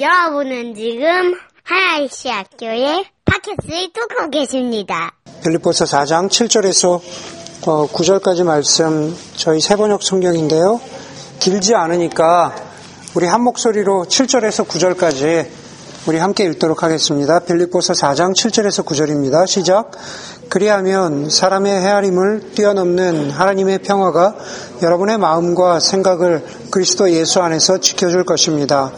여러분은 지금 하나이시 학교의 팟캐스트를 뚫고 계십니다. 빌립보서 4장 7절에서 9절까지 말씀 저희 세번역 성경인데요. 길지 않으니까 우리 한 목소리로 7절에서 9절까지 우리 함께 읽도록 하겠습니다. 빌립보서 4장 7절에서 9절입니다. 시작. 그리하면 사람의 헤아림을 뛰어넘는 하나님의 평화가 여러분의 마음과 생각을 그리스도 예수 안에서 지켜줄 것입니다.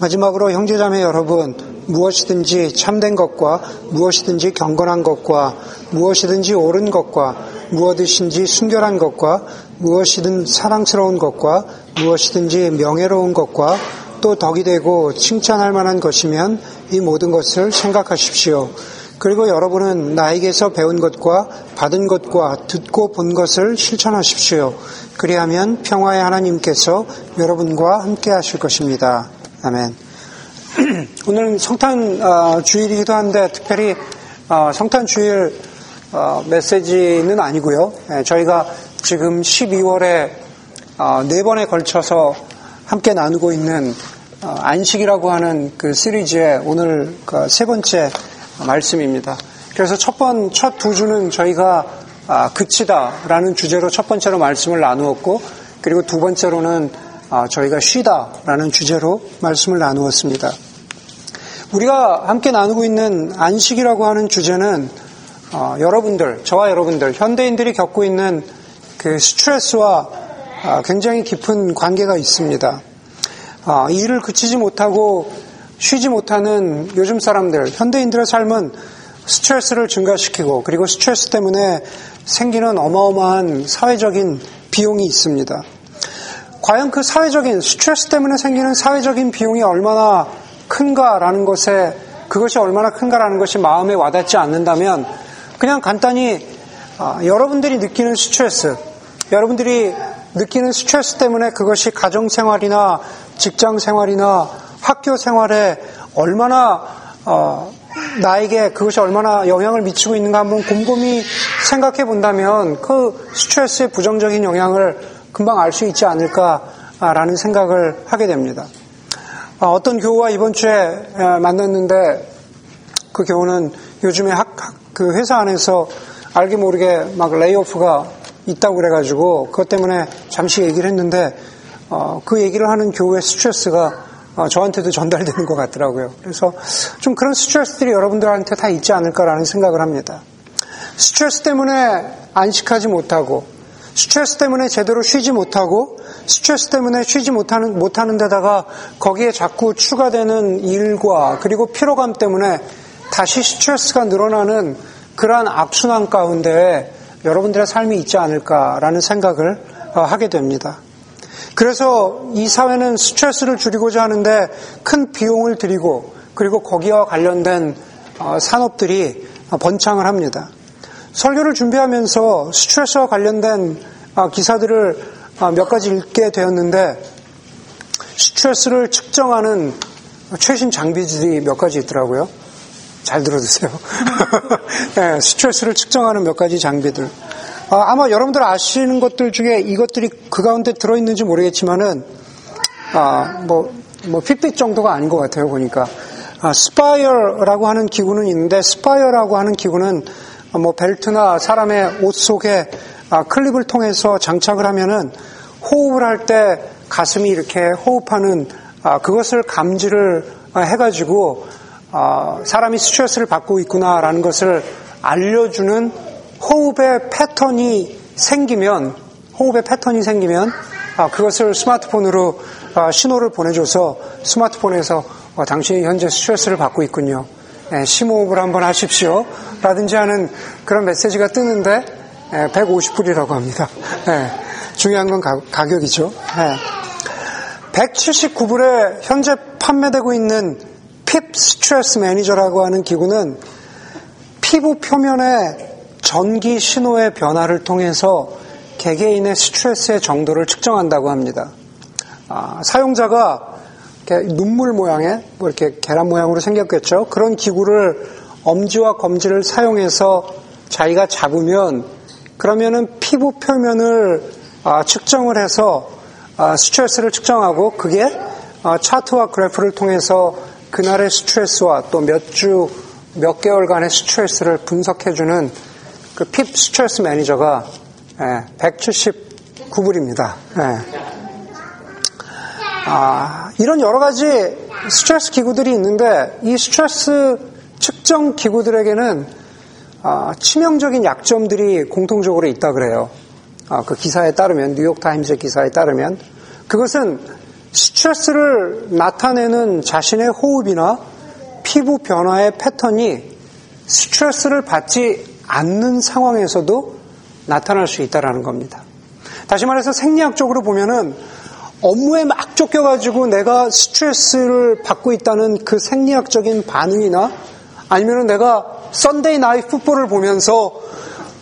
마지막으로 형제자매 여러분, 무엇이든지 참된 것과 무엇이든지 경건한 것과 무엇이든지 옳은 것과 무엇이든지 순결한 것과 무엇이든 사랑스러운 것과 무엇이든지 명예로운 것과 또 덕이 되고 칭찬할 만한 것이면 이 모든 것을 생각하십시오. 그리고 여러분은 나에게서 배운 것과 받은 것과 듣고 본 것을 실천하십시오. 그리하면 평화의 하나님께서 여러분과 함께 하실 것입니다. 아멘. 오늘은 성탄 어, 주일이기도 한데 특별히 어, 성탄 주일 어, 메시지는 아니고요. 예, 저희가 지금 12월에 네 번에 걸쳐서 함께 나누고 있는 안식이라고 하는 그 시리즈의 오늘 그 세 번째 말씀입니다. 그래서 첫 번, 첫 두 주는 저희가 아, 그치다라는 주제로 첫 번째로 말씀을 나누었고, 그리고 두 번째로는 아, 저희가 쉬다라는 주제로 말씀을 나누었습니다. 우리가 함께 나누고 있는 안식이라고 하는 주제는 어, 여러분들, 저와 여러분들, 현대인들이 겪고 있는 그 스트레스와 어, 굉장히 깊은 관계가 있습니다. 어, 일을 그치지 못하고 쉬지 못하는 요즘 사람들, 현대인들의 삶은 스트레스를 증가시키고 그리고 스트레스 때문에 생기는 어마어마한 사회적인 비용이 있습니다. 과연 그 사회적인 스트레스 때문에 생기는 사회적인 비용이 얼마나 큰가라는 것에 그것이 얼마나 큰가라는 것이 마음에 와닿지 않는다면 그냥 간단히 아, 여러분들이 느끼는 스트레스, 여러분들이 느끼는 스트레스 때문에 그것이 가정 생활이나 직장 생활이나 학교 생활에 얼마나 어, 나에게 그것이 얼마나 영향을 미치고 있는가 한번 곰곰이 생각해 본다면 그 스트레스의 부정적인 영향을 금방 알 수 있지 않을까라는 생각을 하게 됩니다. 아, 어떤 교우와 이번 주에 만났는데 그 교우는 요즘에 학, 그 회사 안에서 알게 모르게 막 레이오프가 있다고 그래가지고 그것 때문에 잠시 얘기를 했는데 어, 그 얘기를 하는 교우의 스트레스가 어, 저한테도 전달되는 것 같더라고요. 그래서 좀 그런 스트레스들이 여러분들한테 다 있지 않을까라는 생각을 합니다. 스트레스 때문에 안식하지 못하고 스트레스 때문에 제대로 쉬지 못하고 스트레스 때문에 쉬지 못하는, 못하는 데다가 거기에 자꾸 추가되는 일과 그리고 피로감 때문에 다시 스트레스가 늘어나는 그러한 악순환 가운데 여러분들의 삶이 있지 않을까라는 생각을 어, 하게 됩니다. 그래서 이 사회는 스트레스를 줄이고자 하는데 큰 비용을 들이고 그리고 거기와 관련된 어, 산업들이 번창을 합니다. 설교를 준비하면서 스트레스와 관련된 아, 기사들을 아, 몇 가지 읽게 되었는데 스트레스를 측정하는 최신 장비들이 몇 가지 있더라고요. 잘 들어주세요. 네, 스트레스를 측정하는 몇 가지 장비들. 아, 마 여러분들 아시는 것들 중에 이것들이 그 가운데 들어있는지 모르겠지만은, 아, 뭐, 뭐, Fitbit 정도가 아닌 것 같아요, 보니까. 아, Spire라고 하는 기구는 있는데, Spire라고 하는 기구는 뭐 벨트나 사람의 옷 속에 아, 클립을 통해서 장착을 하면은 호흡을 할 때 가슴이 이렇게 호흡하는 아, 그것을 감지를 아, 해가지고 사람이 스트레스를 받고 있구나라는 것을 알려주는 호흡의 패턴이 생기면 호흡의 패턴이 생기면 그것을 스마트폰으로 신호를 보내줘서 스마트폰에서 어, 당신이 현재 스트레스를 받고 있군요. 예, 심호흡을 한번 하십시오. 라든지 하는 그런 메시지가 뜨는데 150불이라고 예, 합니다. 예, 중요한 건 가, 격이죠 179불에 현재 판매되고 있는 핍 스트레스 매니저라고 하는 기구는 피부 표면의 전기 신호의 변화를 통해서 개개인의 스트레스의 정도를 측정한다고 합니다. 아, 사용자가 눈물 모양의 뭐 이렇게 계란 모양으로 생겼겠죠. 그런 기구를 엄지와 검지를 사용해서 자기가 잡으면 그러면은 피부 표면을 아, 측정을 해서 아, 스트레스를 측정하고 그게 어, 차트와 그래프를 통해서 그날의 스트레스와 또 몇 주, 몇 개월간의 스트레스를 분석해주는 그 Pip 스트레스 매니저가 179불입니다. 예, 예. 아, 이런 여러 가지 스트레스 기구들이 있는데 이 스트레스 측정 기구들에게는 아, 치명적인 약점들이 공통적으로 있다 그래요. 아, 그 기사에 따르면 뉴욕 타임즈 기사에 따르면 그것은 스트레스를 나타내는 자신의 호흡이나 피부 변화의 패턴이 스트레스를 받지 않는 상황에서도 나타날 수 있다라는 겁니다. 다시 말해서 생리학적으로 보면은 업무에 막 쫓겨가지고 내가 스트레스를 받고 있다는 그 생리학적인 반응이나 아니면 내가 썬데이 나이 풋볼을 보면서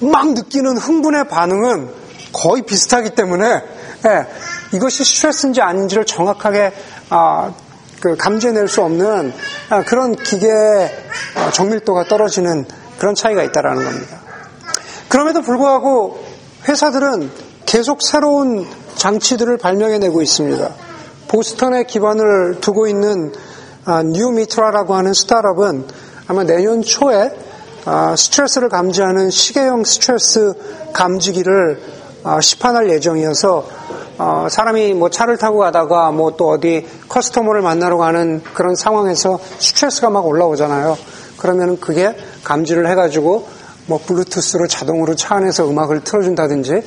막 느끼는 흥분의 반응은 거의 비슷하기 때문에 예, 이것이 스트레스인지 아닌지를 정확하게 아, 그 감지해낼 수 없는 아, 그런 기계의 아, 정밀도가 떨어지는 그런 차이가 있다라는 겁니다. 그럼에도 불구하고 회사들은 계속 새로운 장치들을 발명해내고 있습니다. 보스턴에 기반을 두고 있는 아, Neumitra라고 하는 스타트업은 아마 내년 초에 아, 스트레스를 감지하는 시계형 스트레스 감지기를 아, 시판할 예정이어서 어, 사람이 뭐 차를 타고 가다가 뭐 또 어디 customer를 만나러 가는 그런 상황에서 스트레스가 막 올라오잖아요. 그러면 그게 감지를 해가지고 뭐 블루투스로 자동으로 차 안에서 음악을 틀어준다든지 어,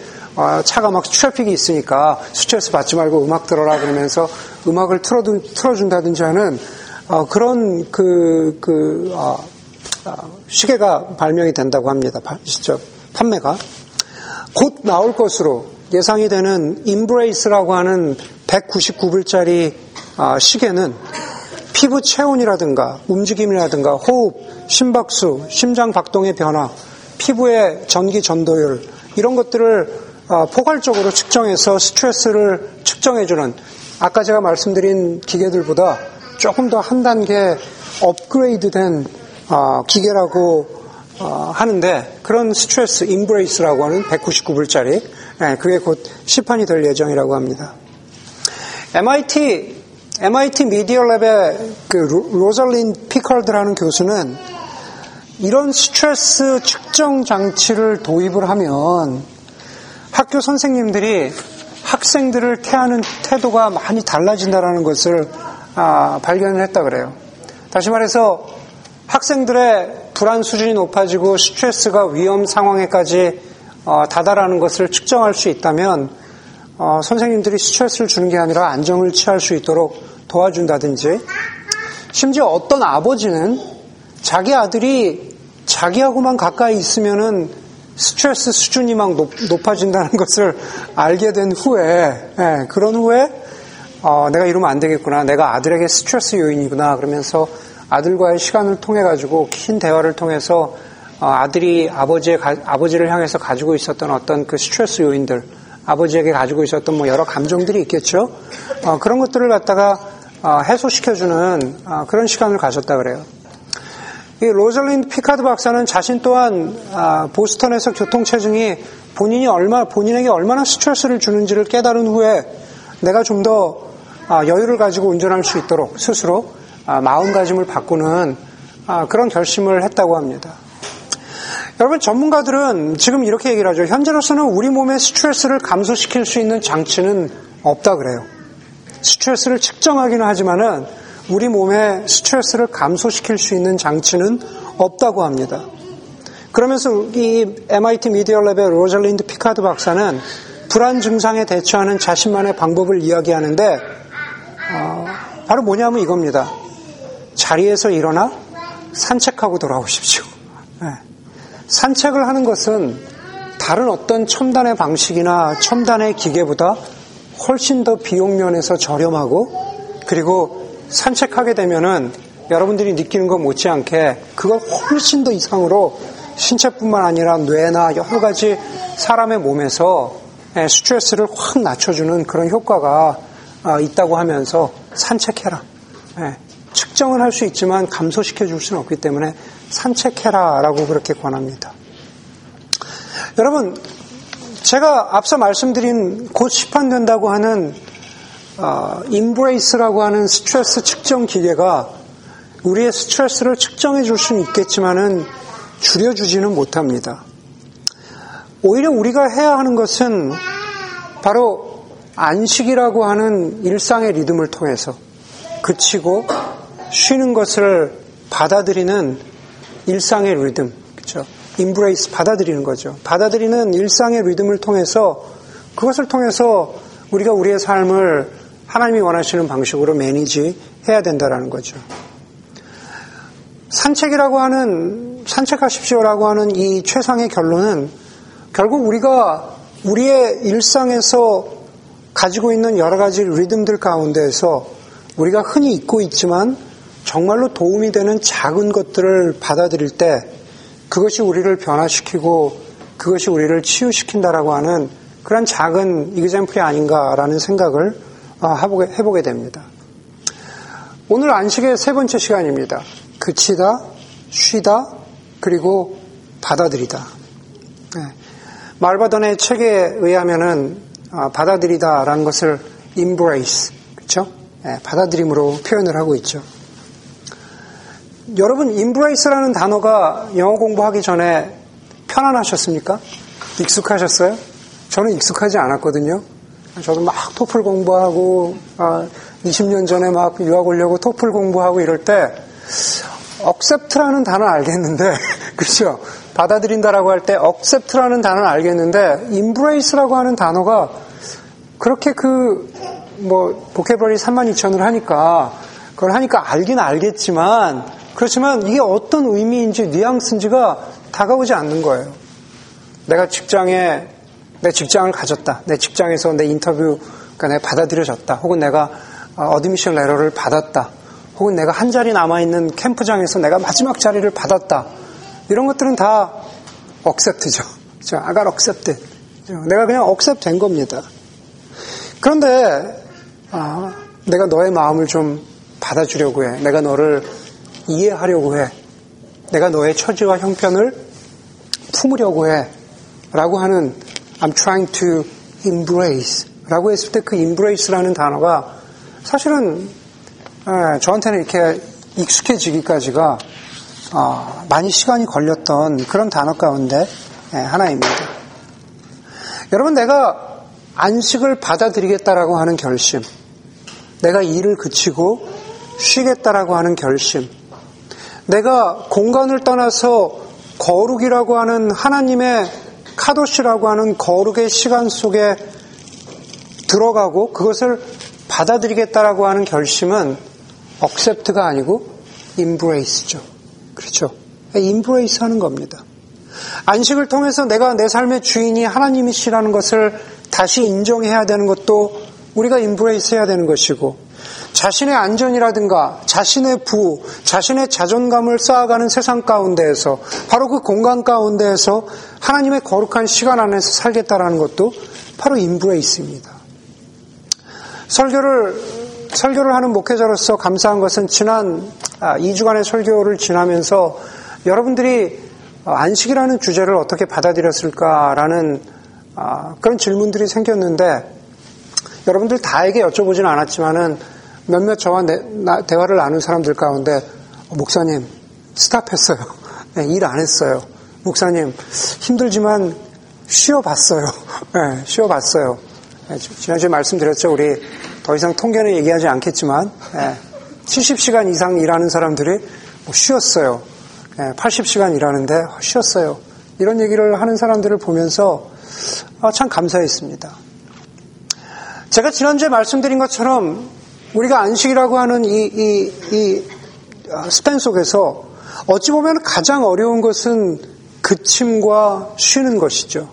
차가 막 traffic이 있으니까 스트레스 받지 말고 음악 들어라 그러면서 음악을 틀어준, 틀어준다든지 하는 어, 그런 그, 그 어, 시계가 발명이 된다고 합니다. 판매가 곧 나올 것으로 예상이 되는 인브레이스라고 하는 199불짜리 시계는 피부 체온이라든가 움직임이라든가 호흡, 심박수, 심장 박동의 변화, 피부의 전기 전도율 이런 것들을 포괄적으로 측정해서 스트레스를 측정해주는 아까 제가 말씀드린 기계들보다 조금 더 한 단계 업그레이드된 기계라고 하는데 그런 스트레스 Embrace라고 하는 199불짜리 네, 그게 곧 시판이 될 예정이라고 합니다. MIT MIT 미디어 랩의 그 로잘린 피카드라는 교수는 이런 스트레스 측정 장치를 도입을 하면 학교 선생님들이 학생들을 태하는 태도가 많이 달라진다라는 것을 아, 발견을 했다 그래요. 다시 말해서 학생들의 불안 수준이 높아지고 스트레스가 위험 상황에까지 어, 다다라는 것을 측정할 수 있다면 어, 선생님들이 스트레스를 주는 게 아니라 안정을 취할 수 있도록 도와준다든지 심지어 어떤 아버지는 자기 아들이 자기하고만 가까이 있으면은 스트레스 수준이 막 높, 아진다는 것을 알게 된 후에 예, 그런 후에 어, 내가 이러면 안 되겠구나 내가 아들에게 스트레스 요인이구나 그러면서 아들과의 시간을 통해 가지고 긴 대화를 통해서 어, 아들이 아버지의 아버지를 향해서 가지고 있었던 어떤 그 스트레스 요인들 아버지에게 가지고 있었던 뭐 여러 감정들이 있겠죠. 어, 그런 것들을 갖다가 어, 해소시켜주는 어, 그런 시간을 가졌다 그래요. 이 로즐린 피카드 박사는 자신 또한 아, 보스턴에서 교통체증이 본인이 얼마 본인에게 얼마나 스트레스를 주는지를 깨달은 후에 내가 좀더 아, 여유를 가지고 운전할 수 있도록 스스로 아, 마음가짐을 바꾸는 그런 결심을 했다고 합니다. 여러분 전문가들은 지금 이렇게 얘기를 하죠. 현재로서는 우리 몸의 스트레스를 감소시킬 수 있는 장치는 없다 그래요. 스트레스를 측정하기는 하지만은 우리 몸의 스트레스를 감소시킬 수 있는 장치는 없다고 합니다. 그러면서 이 MIT 미디어 랩의 로잘린드 피카드 박사는 불안 증상에 대처하는 자신만의 방법을 이야기하는데 어, 바로 뭐냐면 이겁니다. 자리에서 일어나 산책하고 돌아오십시오. 네. 산책을 하는 것은 다른 어떤 첨단의 방식이나 첨단의 기계보다 훨씬 더 비용 면에서 저렴하고 그리고 산책하게 되면은 여러분들이 느끼는 것 못지않게 그걸 훨씬 더 이상으로 신체뿐만 아니라 뇌나 여러 가지 사람의 몸에서 스트레스를 확 낮춰주는 그런 효과가 아, 있다고 하면서 산책해라. 측정은 할 수 있지만 감소시켜 줄 수는 없기 때문에 산책해라 라고 그렇게 권합니다. 여러분, 제가 앞서 말씀드린 곧 시판된다고 하는 어, 인브레이스라고 하는 스트레스 측정 기계가 우리의 스트레스를 측정해 줄 수는 있겠지만은 줄여주지는 못합니다. 오히려 우리가 해야 하는 것은 바로 안식이라고 하는 일상의 리듬을 통해서 그치고 쉬는 것을 받아들이는 일상의 리듬, 그렇죠? embrace 받아들이는 거죠. 받아들이는 일상의 리듬을 통해서 그것을 통해서 우리가 우리의 삶을 하나님이 원하시는 방식으로 manage 해야 된다라는 거죠. 산책이라고 하는 산책하십시오라고 하는 이 최상의 결론은 결국 우리가 우리의 일상에서 가지고 있는 여러 가지 리듬들 가운데에서 우리가 흔히 잊고 있지만 정말로 도움이 되는 작은 것들을 받아들일 때 그것이 우리를 변화시키고 그것이 우리를 치유시킨다라고 하는 그런 작은 이그젠플이 아닌가라는 생각을 어, 해보게, 해보게 됩니다. 오늘 안식의 세 번째 시간입니다. 그치다, 쉬다, 그리고 받아들이다. 네. 말바던의 책에 의하면은 아, 받아들이다라는 것을 embrace, 그렇죠? 네, 받아들임으로 표현을 하고 있죠. 여러분, embrace라는 단어가 영어 공부하기 전에 편안하셨습니까? 익숙하셨어요? 저는 익숙하지 않았거든요. 저도 막 토플 공부하고 아, 20년 전에 막 유학 오려고 토플 공부하고 이럴 때 accept라는 단어는 알겠는데 그렇죠? 받아들인다라고 할때 accept라는 단어는 알겠는데 embrace라고 하는 단어가 그렇게 그 뭐 vocabulary 3만 2천을 하니까 그걸 하니까 알긴 알겠지만 그렇지만 이게 어떤 의미인지 뉘앙스인지가 다가오지 않는 거예요. 내가 직장에 내 직장을 가졌다. 내 직장에서 내 인터뷰가 내가 받아들여졌다. 혹은 내가 admission letter를 받았다. 혹은 내가 한 자리 남아있는 캠프장에서 내가 마지막 자리를 받았다. 이런 것들은 다 accept죠. I got accept. 내가 그냥 accept 된 겁니다. 그런데 아, 내가 너의 마음을 좀 받아주려고 해. 내가 너를 이해하려고 해. 내가 너의 처지와 형편을 품으려고 해. 라고 하는 I'm trying to embrace 라고 했을 때 그 embrace라는 단어가 사실은 예, 저한테는 이렇게 익숙해지기까지가 어, 많이 시간이 걸렸던 그런 단어 가운데 예, 하나입니다. 여러분 내가 안식을 받아들이겠다라고 하는 결심, 내가 일을 그치고 쉬겠다라고 하는 결심, 내가 공간을 떠나서 거룩이라고 하는 하나님의 카도시라고 하는 거룩의 시간 속에 들어가고 그것을 받아들이겠다라고 하는 결심은 accept가 아니고 embrace죠. 그렇죠? embrace 하는 겁니다. 안식을 통해서 내가 내 삶의 주인이 하나님이시라는 것을 다시 인정해야 되는 것도 우리가 embrace 해야 되는 것이고 자신의 안전이라든가 자신의 부, 자신의 자존감을 쌓아가는 세상 가운데에서 바로 그 공간 가운데에서 하나님의 거룩한 시간 안에서 살겠다라는 것도 바로 embrace입니다. 설교를 설교를 하는 목회자로서 감사한 것은 지난 2주간의 아, 설교를 지나면서 여러분들이 안식이라는 주제를 어떻게 받아들였을까라는 아, 그런 질문들이 생겼는데 여러분들 다에게 여쭤보지는 않았지만은 몇몇 저와 대화를 나눈 사람들 가운데 어, 목사님 스탑했어요. 네, 일안 했어요. 목사님 힘들지만 쉬어봤어요. 네, 쉬어봤어요. 네, 지난주에 말씀드렸죠. 우리 더 이상 통계는 얘기하지 않겠지만 70시간 이상 일하는 사람들이 뭐 쉬었어요. 80시간 일하는데 쉬었어요. 이런 얘기를 하는 사람들을 보면서 아, 참 감사했습니다. 제가 지난주에 말씀드린 것처럼 우리가 안식이라고 하는 이, 이, 이 아, 스팬 속에서 어찌 보면 가장 어려운 것은 그침과 쉬는 것이죠.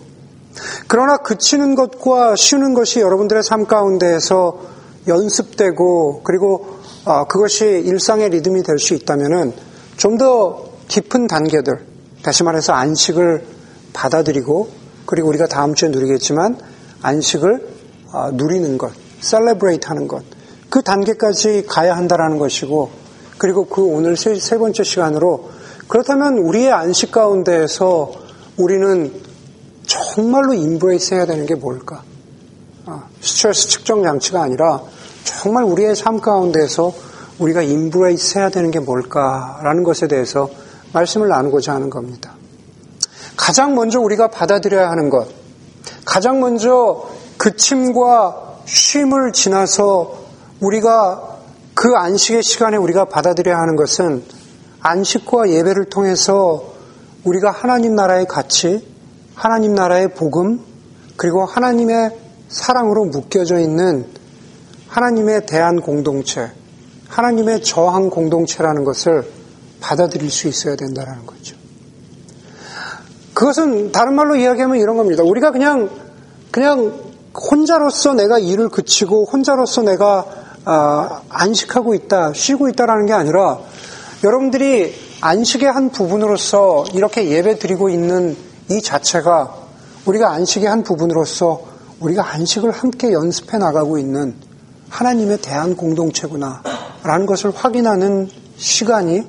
그러나 그치는 것과 쉬는 것이 여러분들의 삶 가운데에서 연습되고 그리고 어, 그것이 일상의 리듬이 될 수 있다면은 좀 더 깊은 단계들 다시 말해서 안식을 받아들이고 그리고 우리가 다음 주에 누리겠지만 안식을 어, 누리는 것, celebrate 하는 것, 그 단계까지 가야 한다라는 것이고 그리고 그 오늘 세, 세 번째 시간으로 그렇다면 우리의 안식 가운데에서 우리는 정말로 embrace 해야 되는 게 뭘까? 아, 스트레스 측정 장치가 아니라 정말 우리의 삶 가운데서 우리가 embrace 해야 되는 게 뭘까라는 것에 대해서 말씀을 나누고자 하는 겁니다. 가장 먼저 우리가 받아들여야 하는 것, 가장 먼저 그침과 쉼을 지나서 우리가 그 안식의 시간에 우리가 받아들여야 하는 것은 안식과 예배를 통해서 우리가 하나님 나라의 가치, 하나님 나라의 복음, 그리고 하나님의 사랑으로 묶여져 있는 하나님의 대한 공동체, 하나님의 저항 공동체라는 것을 받아들일 수 있어야 된다는 거죠. 그것은 다른 말로 이야기하면 이런 겁니다. 우리가 그냥 그냥 혼자로서 내가 일을 그치고 혼자로서 내가 아, 안식하고 있다, 쉬고 있다라는 게 아니라 여러분들이 안식의 한 부분으로서 이렇게 예배 드리고 있는 이 자체가 우리가 안식의 한 부분으로서 우리가 안식을 함께 연습해 나가고 있는 하나님의 대한 공동체구나 라는 것을 확인하는 시간이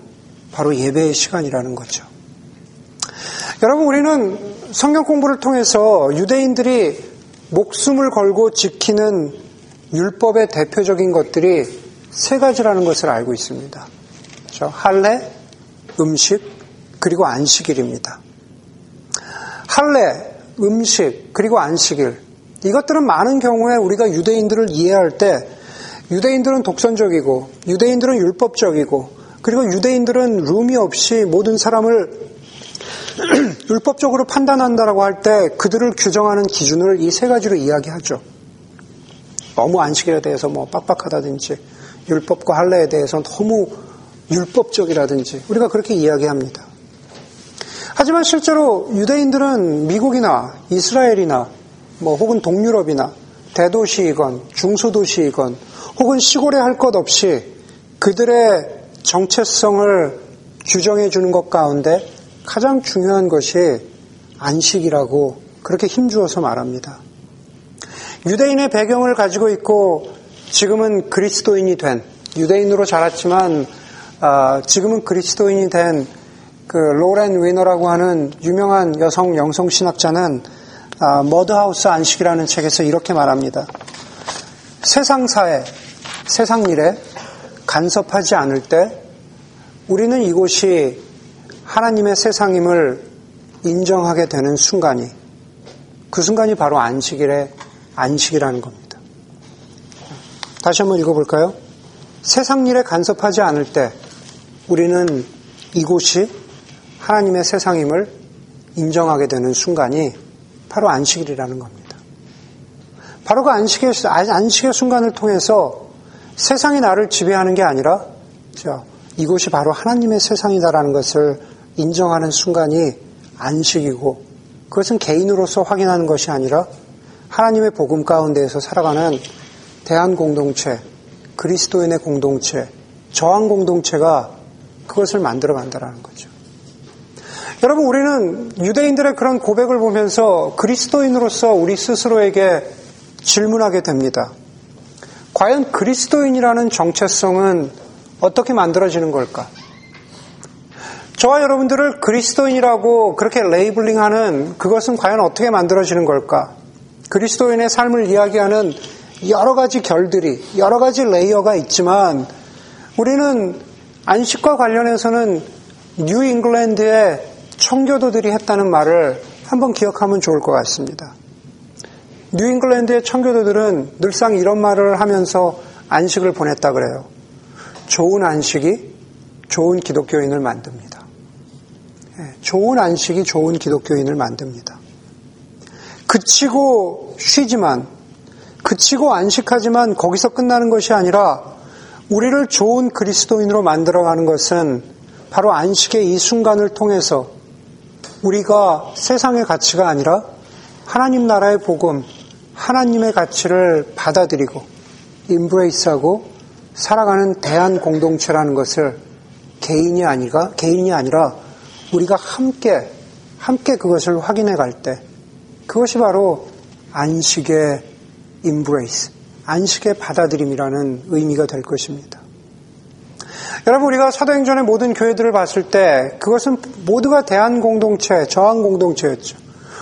바로 예배의 시간이라는 거죠. 여러분, 우리는 성경 공부를 통해서 유대인들이 목숨을 걸고 지키는 율법의 대표적인 것들이 세 가지라는 것을 알고 있습니다. 그렇죠? 할례, 음식, 그리고 안식일입니다. 할례, 음식, 그리고 안식일. 이것들은 많은 경우에 우리가 유대인들을 이해할 때 유대인들은 독선적이고 유대인들은 율법적이고 그리고 유대인들은 룸이 없이 모든 사람을 율법적으로 판단한다라고 할 때 그들을 규정하는 기준을 이 세 가지로 이야기하죠. 너무 안식일에 대해서 뭐 빡빡하다든지 율법과 할례에 대해서 너무 율법적이라든지 우리가 그렇게 이야기합니다. 하지만 실제로 유대인들은 미국이나 이스라엘이나 뭐 혹은 동유럽이나 대도시이건 중소도시이건 혹은 시골에 할 것 없이 그들의 정체성을 규정해 주는 것 가운데 가장 중요한 것이 안식이라고 그렇게 힘주어서 말합니다. 유대인의 배경을 가지고 있고 지금은 그리스도인이 된 유대인으로 자랐지만 아, 지금은 그리스도인이 된 그 로렌 위너라고 하는 유명한 여성 영성 신학자는 아, 머드하우스 안식이라는 책에서 이렇게 말합니다. 세상사에 세상 일에 간섭하지 않을 때 우리는 이곳이 하나님의 세상임을 인정하게 되는 순간이 그 순간이 바로 안식일의 안식이라는 겁니다. 다시 한번 읽어볼까요? 세상 일에 간섭하지 않을 때 우리는 이곳이 하나님의 세상임을 인정하게 되는 순간이 바로 안식일이라는 겁니다. 바로 그 안식의, 안식의 순간을 통해서 세상이 나를 지배하는 게 아니라 이곳이 바로 하나님의 세상이다라는 것을 인정하는 순간이 안식이고 그것은 개인으로서 확인하는 것이 아니라 하나님의 복음 가운데에서 살아가는 대한 공동체, 그리스도인의 공동체, 저항 공동체가 그것을 만들어 간다라는 거죠. 여러분, 우리는 유대인들의 그런 고백을 보면서 그리스도인으로서 우리 스스로에게 질문하게 됩니다. 과연 그리스도인이라는 정체성은 어떻게 만들어지는 걸까? 저와 여러분들을 그리스도인이라고 그렇게 레이블링하는 그것은 과연 어떻게 만들어지는 걸까? 그리스도인의 삶을 이야기하는 여러 가지 결들이, 여러 가지 layer가 있지만 우리는 안식과 관련해서는 뉴 잉글랜드의 청교도들이 했다는 말을 한번 기억하면 좋을 것 같습니다. 뉴 잉글랜드의 청교도들은 늘상 이런 말을 하면서 안식을 보냈다 그래요. 좋은 안식이 좋은 기독교인을 만듭니다. 예, 좋은 안식이 좋은 기독교인을 만듭니다. 그치고 쉬지만, 그치고 안식하지만 거기서 끝나는 것이 아니라 우리를 좋은 그리스도인으로 만들어가는 것은 바로 안식의 이 순간을 통해서 우리가 세상의 가치가 아니라 하나님 나라의 복음, 하나님의 가치를 받아들이고 인브레이스하고 살아가는 대한 공동체라는 것을 개인이 아니라 개인이 아니라 우리가 함께 함께 그것을 확인해 갈 때 그것이 바로 안식의 embrace, 안식의 받아들임이라는 의미가 될 것입니다. 여러분 우리가 사도행전의 모든 교회들을 봤을 때 그것은 모두가 대안 공동체, 저항 공동체였죠.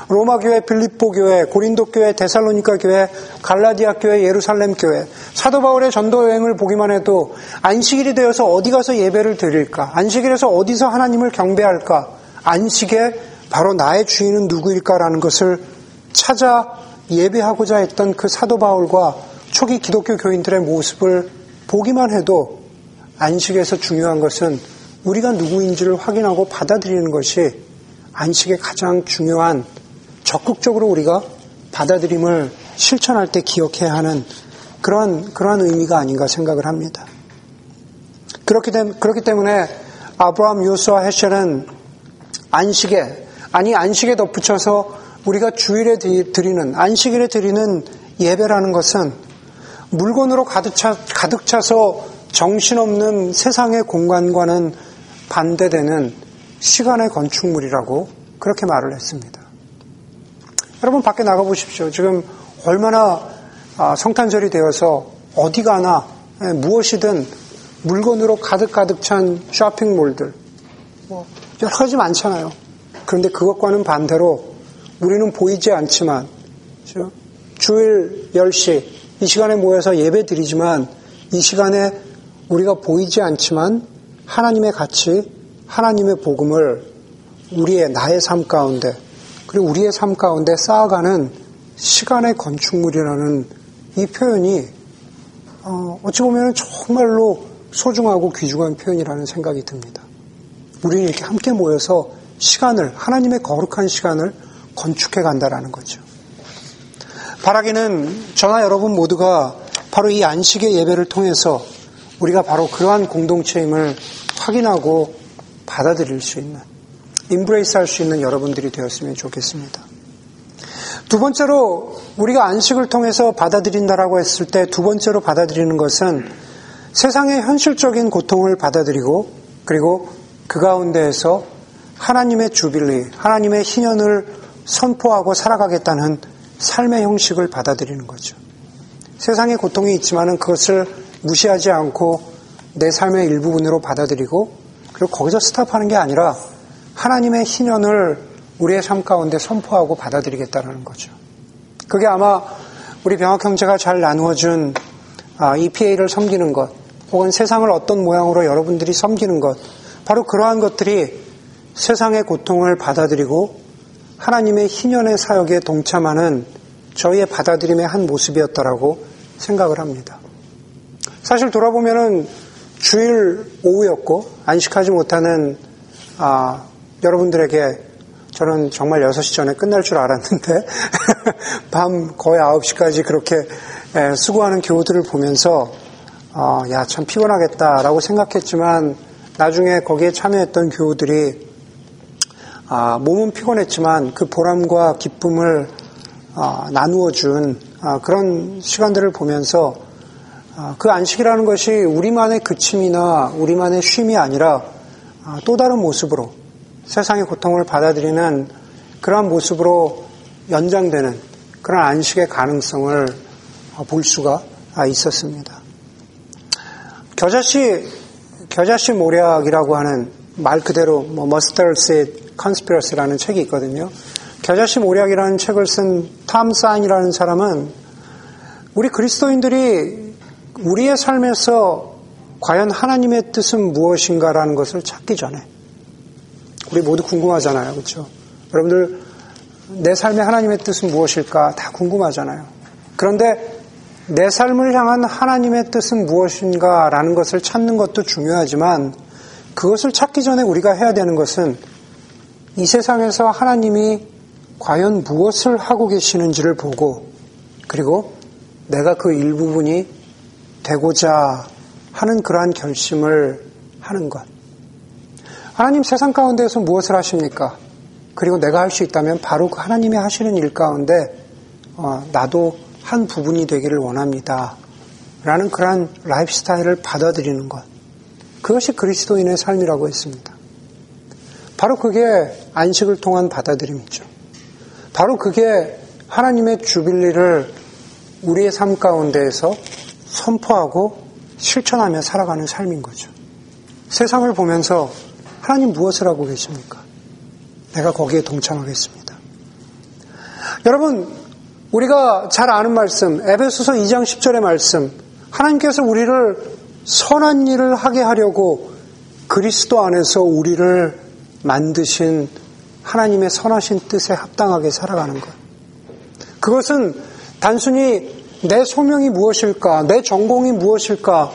로마 교회, 빌립보 교회, 고린도 교회, 데살로니카 교회, 갈라디아 교회, 예루살렘 교회. 사도 바울의 전도 여행을 보기만 해도 안식일이 되어서 어디 가서 예배를 드릴까? 안식일에서 어디서 하나님을 경배할까? 안식에 바로 나의 주인은 누구일까라는 것을 찾아 예배하고자 했던 그 사도 바울과 초기 기독교 교인들의 모습을 보기만 해도 안식에서 중요한 것은 우리가 누구인지를 확인하고 받아들이는 것이 안식의 가장 중요한 적극적으로 우리가 받아들임을 실천할 때 기억해야 하는 그런 그러한 의미가 아닌가 생각을 합니다. 그렇기, 그렇기 때문에 아브라함 요수와 헤셸은 안식에 아니 안식에 덧붙여서 우리가 주일에 드리는 안식일에 드리는 예배라는 것은 물건으로 가득 차 가득 차서 정신없는 세상의 공간과는 반대되는 시간의 건축물이라고 그렇게 말을 했습니다. 여러분 밖에 나가 보십시오. 지금 얼마나 아, 성탄절이 되어서 어디 가나 예, 무엇이든 물건으로 가득 가득 찬 쇼핑몰들 뭐 여러 가지 많잖아요. 그런데 그것과는 반대로 우리는 보이지 않지만 주일 10시 이 시간에 모여서 예배 드리지만 이 시간에 우리가 보이지 않지만 하나님의 가치, 하나님의 복음을 우리의 나의 삶 가운데 그리고 우리의 삶 가운데 쌓아가는 시간의 건축물이라는 이 표현이 어, 어찌 보면 정말로 소중하고 귀중한 표현이라는 생각이 듭니다. 우리는 이렇게 함께 모여서 시간을 하나님의 거룩한 시간을 건축해 간다라는 거죠. 바라기는 저나 여러분 모두가 바로 이 안식의 예배를 통해서 우리가 바로 그러한 공동체임을 확인하고 받아들일 수 있는 인브레이스 할 수 있는 여러분들이 되었으면 좋겠습니다. 두 번째로 우리가 안식을 통해서 받아들인다라고 했을 때 두 번째로 받아들이는 것은 세상의 현실적인 고통을 받아들이고 그리고 그 가운데에서 하나님의 주빌리, 하나님의 희년을 선포하고 살아가겠다는 삶의 형식을 받아들이는 거죠. 세상에 고통이 있지만은 그것을 무시하지 않고 내 삶의 일부분으로 받아들이고 그리고 거기서 스탑하는 게 아니라 하나님의 희년을 우리의 삶 가운데 선포하고 받아들이겠다는 거죠. 그게 아마 우리 병학 형제가 잘 나누어준 EPA를 섬기는 것, 혹은 세상을 어떤 모양으로 여러분들이 섬기는 것, 바로 그러한 것들이 세상의 고통을 받아들이고 하나님의 희년의 사역에 동참하는 저희의 받아들임의 한 모습이었다라고 생각을 합니다. 사실 돌아보면은 주일 오후였고 안식하지 못하는 아, 여러분들에게 저는 정말 6시 전에 끝날 줄 알았는데 밤 거의 9시까지 그렇게 수고하는 교우들을 보면서 어, 야참 피곤하겠다라고 생각했지만 나중에 거기에 참여했던 교우들이 아, 몸은 피곤했지만 그 보람과 기쁨을 아, 나누어 준 아, 그런 시간들을 보면서 아, 그 안식이라는 것이 우리만의 그침이나 우리만의 쉼이 아니라 아, 또 다른 모습으로 세상의 고통을 받아들이는 그러한 모습으로 연장되는 그런 안식의 가능성을 볼 수가 있었습니다. 겨자씨, 겨자씨 모략이라고 하는 말 그대로 뭐 Mustard Conspiracy라는 책이 있거든요. 겨자씨 모략이라는 책을 쓴 탐 사인이라는 사람은 우리 그리스도인들이 우리의 삶에서 과연 하나님의 뜻은 무엇인가라는 것을 찾기 전에 우리 모두 궁금하잖아요. 그렇죠? 여러분들 내 삶의 하나님의 뜻은 무엇일까 다 궁금하잖아요. 그런데 내 삶을 향한 하나님의 뜻은 무엇인가라는 것을 찾는 것도 중요하지만 그것을 찾기 전에 우리가 해야 되는 것은 이 세상에서 하나님이 과연 무엇을 하고 계시는지를 보고 그리고 내가 그 일부분이 되고자 하는 그러한 결심을 하는 것. 하나님 세상 가운데에서 무엇을 하십니까? 그리고 내가 할 수 있다면 바로 그 하나님이 하시는 일 가운데 어, 나도 한 부분이 되기를 원합니다. 라는 그러한 라이프 스타일을 받아들이는 것. 그것이 그리스도인의 삶이라고 했습니다. 바로 그게 안식을 통한 받아들임이죠. 바로 그게 하나님의 주빌리를 우리의 삶 가운데에서 선포하고 실천하며 살아가는 삶인 거죠. 세상을 보면서 하나님 무엇을 하고 계십니까? 내가 거기에 동참하겠습니다. 여러분, 우리가 잘 아는 말씀, 에베소서 2장 10절의 말씀, 하나님께서 우리를 선한 일을 하게 하려고 그리스도 안에서 우리를 만드신 하나님의 선하신 뜻에 합당하게 살아가는 것. 그것은 단순히 내 소명이 무엇일까, 내 전공이 무엇일까,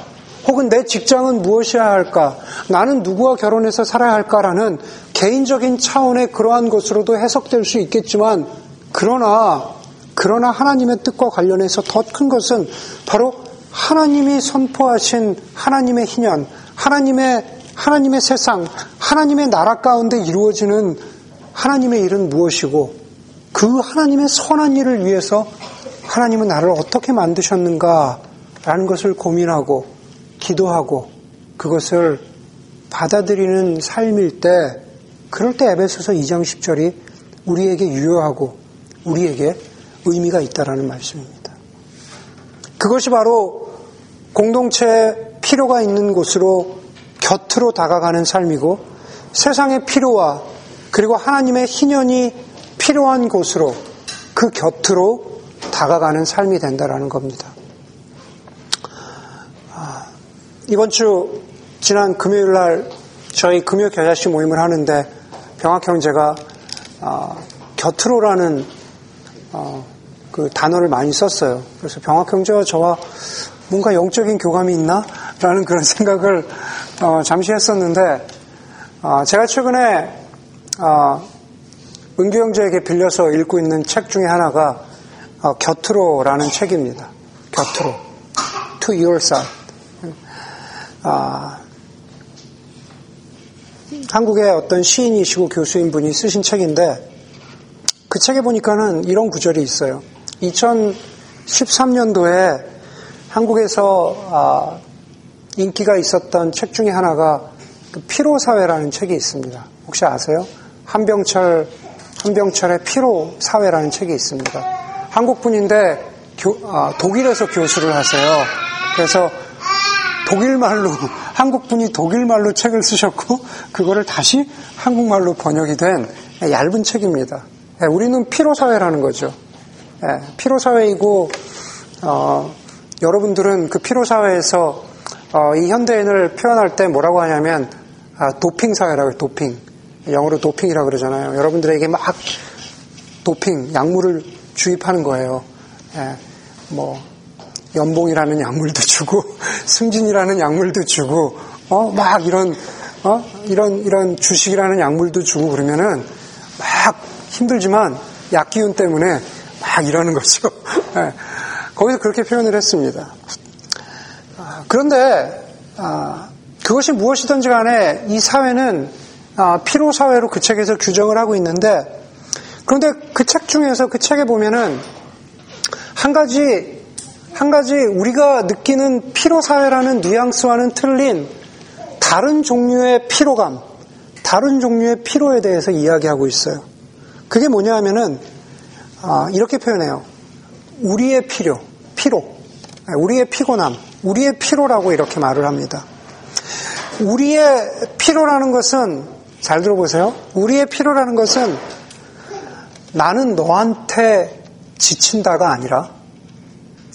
혹은 내 직장은 무엇이어야 할까, 나는 누구와 결혼해서 살아야 할까라는 개인적인 차원의 그러한 것으로도 해석될 수 있겠지만, 그러나, 그러나 하나님의 뜻과 관련해서 더 큰 것은 바로 하나님이 선포하신 하나님의 희년, 하나님의, 하나님의 세상, 하나님의 나라 가운데 이루어지는 하나님의 일은 무엇이고, 그 하나님의 선한 일을 위해서 하나님은 나를 어떻게 만드셨는가라는 것을 고민하고 기도하고 그것을 받아들이는 삶일 때 그럴 때 에베소서 2장 10절이 우리에게 유효하고 우리에게 의미가 있다라는 말씀입니다. 그것이 바로 공동체에 필요가 있는 곳으로 곁으로 다가가는 삶이고 세상의 필요와 그리고 하나님의 희년이 필요한 곳으로 그 곁으로 다가가는 삶이 된다라는 겁니다. 아, 이번 주 지난 금요일 날 저희 금요 겨자씨 모임을 하는데 병학 형제가 어, 곁으로라는 어, 그 단어를 많이 썼어요. 그래서 병학 형제와 저와 뭔가 영적인 교감이 있나 라는 그런 생각을 어, 잠시 했었는데 제가 최근에 은규 형제에게 빌려서 읽고 있는 책 중에 하나가 어, 곁으로라는 책입니다. 곁으로. To your side. 아, 한국의 어떤 시인이시고 교수인 분이 쓰신 책인데 그 책에 보니까는 이런 구절이 있어요. 2013년도에 한국에서 아, 인기가 있었던 책 중에 하나가 그 피로사회라는 책이 있습니다. 혹시 아세요? 한병철, 한병철의 피로사회라는 책이 있습니다. 한국 분인데 교, 아, 독일에서 교수를 하세요. 그래서 독일말로 한국 분이 독일말로 책을 쓰셨고 그거를 다시 한국말로 번역이 된 얇은 책입니다. 예, 우리는 피로 사회라는 거죠. 예, 피로 사회이고 어, 여러분들은 그 피로 사회에서 어, 이 현대인을 표현할 때 뭐라고 하냐면 아, 도핑 사회라고 해요. 도핑. 영어로 도핑이라고 그러잖아요. 여러분들에게 막 도핑, 약물을 주입하는 거예요. 예, 뭐 연봉이라는 약물도 주고 승진이라는 약물도 주고 어 막 이런 어 이런 이런 주식이라는 약물도 주고 그러면은 막 힘들지만 약 기운 때문에 막 이러는 거죠. 예, 거기서 그렇게 표현을 했습니다. 아, 그런데 아, 그것이 무엇이든지 간에 이 사회는 아, 피로 사회로 그 책에서 규정을 하고 있는데 그런데 그 책 중에서 그 책에 보면은 한 가지 한 가지 우리가 느끼는 피로 사회라는 뉘앙스와는 틀린 다른 종류의 피로감, 다른 종류의 피로에 대해서 이야기하고 있어요. 그게 뭐냐 하면은, 아, 이렇게 표현해요. 우리의 필요, 피로. 우리의 피곤함, 우리의 피로라고 이렇게 말을 합니다. 우리의 피로라는 것은, 잘 들어보세요. 우리의 피로라는 것은 나는 너한테 지친다가 아니라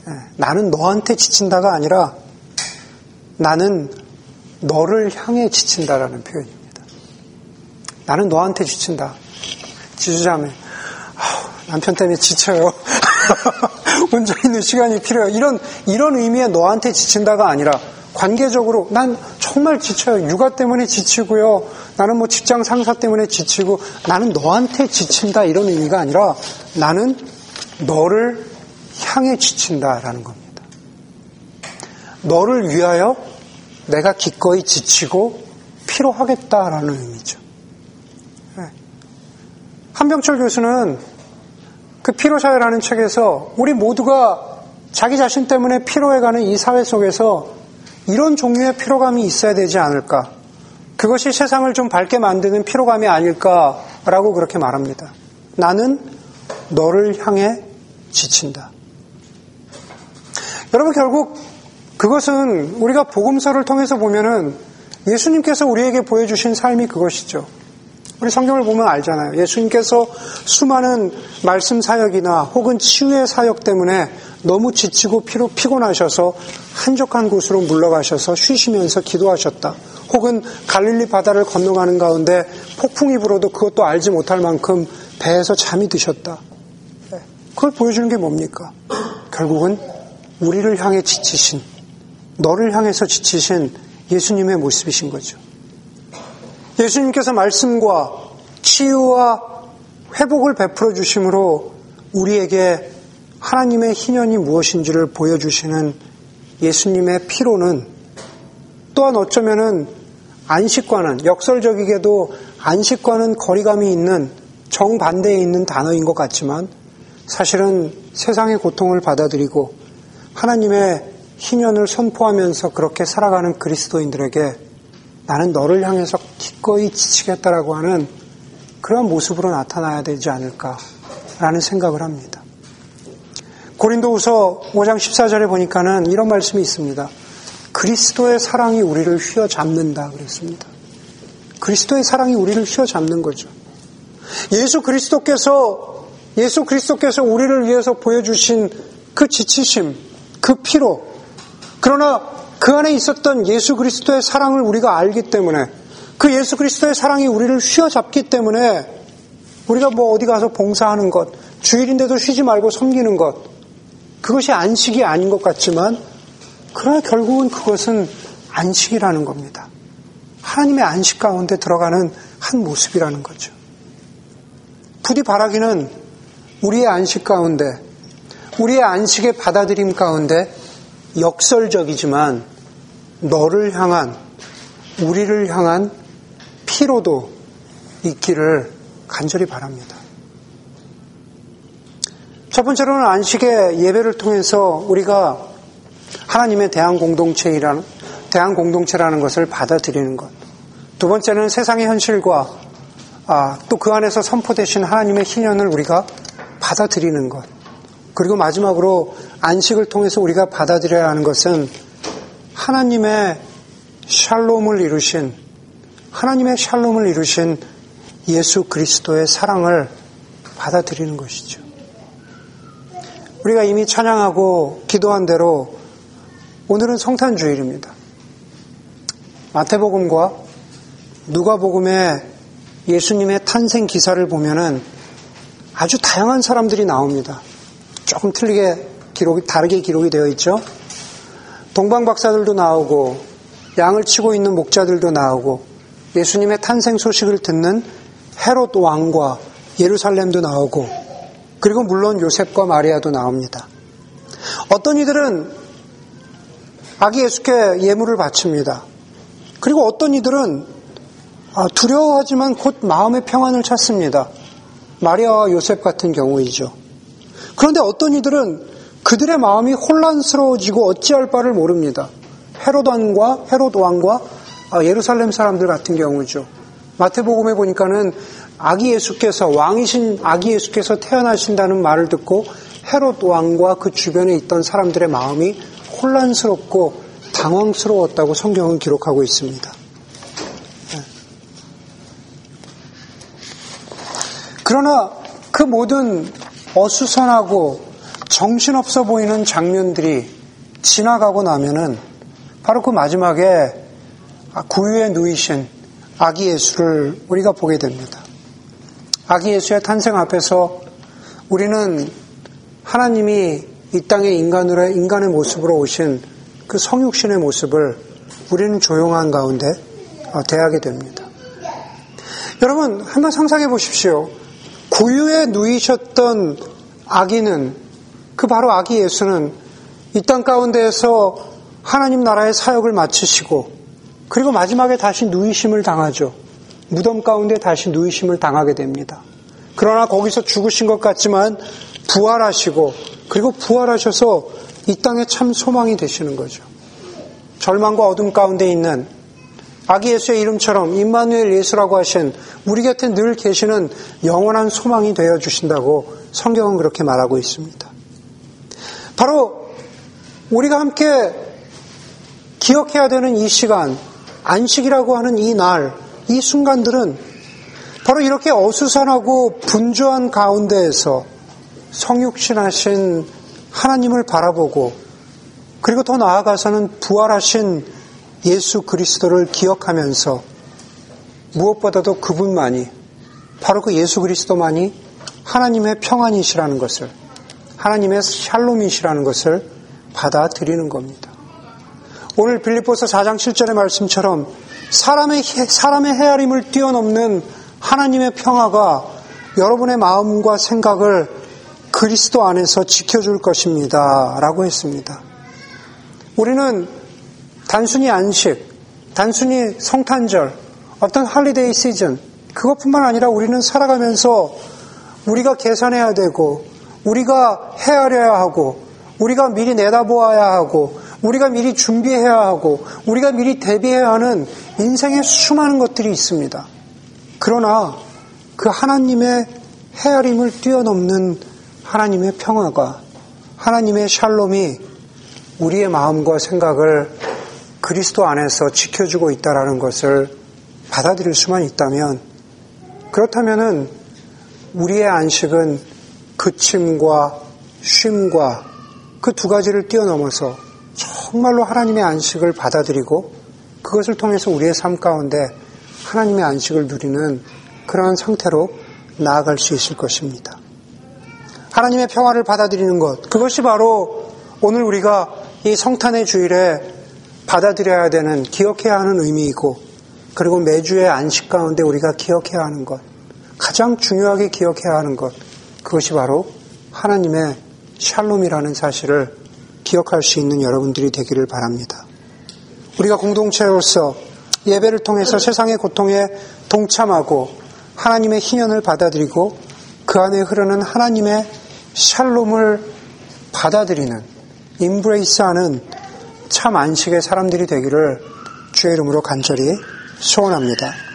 예, 나는 너한테 지친다가 아니라 나는 너를 향해 지친다라는 표현입니다. 나는 너한테 지친다. 지주자매 남편 때문에 지쳐요. 혼자 있는 시간이 필요해요. 이런 이런 의미의 너한테 지친다가 아니라 관계적으로 난 정말 지쳐요. 육아 때문에 지치고요. 나는 뭐 직장 상사 때문에 지치고 나는 너한테 지친다 이런 의미가 아니라 나는 너를 향해 지친다라는 겁니다. 너를 위하여 내가 기꺼이 지치고 피로하겠다라는 의미죠. 네. 한병철 교수는 그 피로사회라는 책에서 우리 모두가 자기 자신 때문에 피로해가는 이 사회 속에서 이런 종류의 피로감이 있어야 되지 않을까. 그것이 세상을 좀 밝게 만드는 피로감이 아닐까라고 그렇게 말합니다. 나는 너를 향해 지친다. 여러분 결국 그것은 우리가 복음서를 통해서 보면은 예수님께서 우리에게 보여주신 삶이 그것이죠. 우리 성경을 보면 알잖아요. 예수님께서 수많은 말씀 사역이나 혹은 치유의 사역 때문에 너무 지치고 피로 피곤하셔서 한적한 곳으로 물러가셔서 쉬시면서 기도하셨다. 혹은 갈릴리 바다를 건너가는 가운데 폭풍이 불어도 그것도 알지 못할 만큼 배에서 잠이 드셨다. 네. 그걸 보여주는 게 뭡니까? 결국은 우리를 향해 지치신, 너를 향해서 지치신 예수님의 모습이신 거죠. 예수님께서 말씀과 치유와 회복을 베풀어 주심으로 우리에게 하나님의 희년이 무엇인지를 보여주시는 예수님의 피로는 또한 어쩌면은 안식과는 역설적이게도 안식과는 거리감이 있는 정반대에 있는 단어인 것 같지만 사실은 세상의 고통을 받아들이고 하나님의 희년을 선포하면서 그렇게 살아가는 그리스도인들에게 나는 너를 향해서 기꺼이 지치겠다라고 하는 그런 모습으로 나타나야 되지 않을까라는 생각을 합니다. 고린도후서 5장 14절에 보니까는 이런 말씀이 있습니다. 그리스도의 사랑이 우리를 휘어잡는다 그랬습니다. 그리스도의 사랑이 우리를 휘어잡는 거죠. 예수 그리스도께서 예수 그리스도께서 우리를 위해서 보여주신 그 지치심, 그 피로, 그러나 그 안에 있었던 예수 그리스도의 사랑을 우리가 알기 때문에 그 예수 그리스도의 사랑이 우리를 휘어잡기 때문에 우리가 뭐 어디 가서 봉사하는 것, 주일인데도 쉬지 말고 섬기는 것, 그것이 안식이 아닌 것 같지만 그러나 결국은 그것은 안식이라는 겁니다. 하나님의 안식 가운데 들어가는 한 모습이라는 거죠. 부디 바라기는 우리의 안식 가운데, 우리의 안식의 받아들임 가운데 역설적이지만 너를 향한, 우리를 향한 피로도 있기를 간절히 바랍니다. 첫 번째로는 안식의 예배를 통해서 우리가 하나님의 대한 공동체이라는 대한 공동체라는 것을 받아들이는 것. 두 번째는 세상의 현실과 아, 또 그 안에서 선포되신 하나님의 희년을 우리가 받아들이는 것. 그리고 마지막으로 안식을 통해서 우리가 받아들여야 하는 것은 하나님의 샬롬을 이루신 하나님의 샬롬을 이루신 예수 그리스도의 사랑을 받아들이는 것이죠. 우리가 이미 찬양하고 기도한 대로 오늘은 성탄 주일입니다. 마태복음과 누가복음의 예수님의 탄생 기사를 보면은 아주 다양한 사람들이 나옵니다. 조금 틀리게 기록이, 다르게 기록이 되어 있죠. 동방 박사들도 나오고, 양을 치고 있는 목자들도 나오고, 예수님의 탄생 소식을 듣는 헤롯 왕과 예루살렘도 나오고, 그리고 물론 요셉과 마리아도 나옵니다. 어떤 이들은 아기 예수께 예물을 바칩니다. 그리고 어떤 이들은 아, 두려워하지만 곧 마음의 평안을 찾습니다. 마리아와 요셉 같은 경우이죠. 그런데 어떤 이들은 그들의 마음이 혼란스러워지고 어찌할 바를 모릅니다. 왕과 헤롯 왕과 아, 예루살렘 사람들 같은 경우죠. 마태복음에 보니까는 아기 예수께서 왕이신 아기 예수께서 태어나신다는 말을 듣고 헤롯 왕과 그 주변에 있던 사람들의 마음이 혼란스럽고 당황스러웠다고 성경은 기록하고 있습니다. 네. 그러나 그 모든 어수선하고 정신없어 보이는 장면들이 지나가고 나면은 바로 그 마지막에 구유에 누이신 아기 예수를 우리가 보게 됩니다. 아기 예수의 탄생 앞에서 우리는 하나님이 이 땅에 인간으로 인간의 모습으로 오신 그 성육신의 모습을 우리는 조용한 가운데 어, 대하게 됩니다. 여러분 한번 상상해 보십시오. 구유에 누이셨던 아기는 그 바로 아기 예수는 이 땅 가운데에서 하나님 나라의 사역을 마치시고 그리고 마지막에 다시 누이심을 당하죠. 무덤 가운데 다시 누이심을 당하게 됩니다. 그러나 거기서 죽으신 것 같지만 부활하시고 그리고 부활하셔서 이 땅에 참 소망이 되시는 거죠. 절망과 어둠 가운데 있는 아기 예수의 이름처럼 임마누엘 예수라고 하신 우리 곁에 늘 계시는 영원한 소망이 되어 주신다고 성경은 그렇게 말하고 있습니다. 바로 우리가 함께 기억해야 되는 이 시간, 안식이라고 하는 이 날, 이 순간들은 바로 이렇게 어수선하고 분주한 가운데에서 성육신하신 하나님을 바라보고 그리고 더 나아가서는 부활하신 예수 그리스도를 기억하면서 무엇보다도 그분만이 바로 그 예수 그리스도만이 하나님의 평안이시라는 것을 하나님의 샬롬이시라는 것을 받아들이는 겁니다. 오늘 빌립보서 4장 7절의 말씀처럼 사람의 사람의 헤아림을 뛰어넘는 하나님의 평화가 여러분의 마음과 생각을 그리스도 안에서 지켜줄 것입니다. 라고 했습니다. 우리는 단순히 안식, 단순히 성탄절, 어떤 holiday 시즌, 그것뿐만 아니라 우리는 살아가면서 우리가 계산해야 되고, 우리가 헤아려야 하고, 우리가 미리 내다보아야 하고, 우리가 미리 준비해야 하고, 우리가 미리 대비해야 하는 인생의 수많은 것들이 있습니다. 그러나 그 하나님의 헤아림을 뛰어넘는 하나님의 평화가, 하나님의 샬롬이 우리의 마음과 생각을 그리스도 안에서 지켜주고 있다라는 것을 받아들일 수만 있다면 그렇다면은 우리의 안식은 그침과 쉼과 그 두 가지를 뛰어넘어서 정말로 하나님의 안식을 받아들이고 그것을 통해서 우리의 삶 가운데 하나님의 안식을 누리는 그러한 상태로 나아갈 수 있을 것입니다. 하나님의 평화를 받아들이는 것, 그것이 바로 오늘 우리가 이 성탄의 주일에 받아들여야 되는, 기억해야 하는 의미이고, 그리고 매주의 안식 가운데 우리가 기억해야 하는 것, 가장 중요하게 기억해야 하는 것, 그것이 바로 하나님의 샬롬이라는 사실을 기억할 수 있는 여러분들이 되기를 바랍니다. 우리가 공동체로서 예배를 통해서 세상의 고통에 동참하고 하나님의 희년을 받아들이고 그 안에 흐르는 하나님의 샬롬을 받아들이는 임브레이스하는 참 안식의 사람들이 되기를 주의 이름으로 간절히 소원합니다.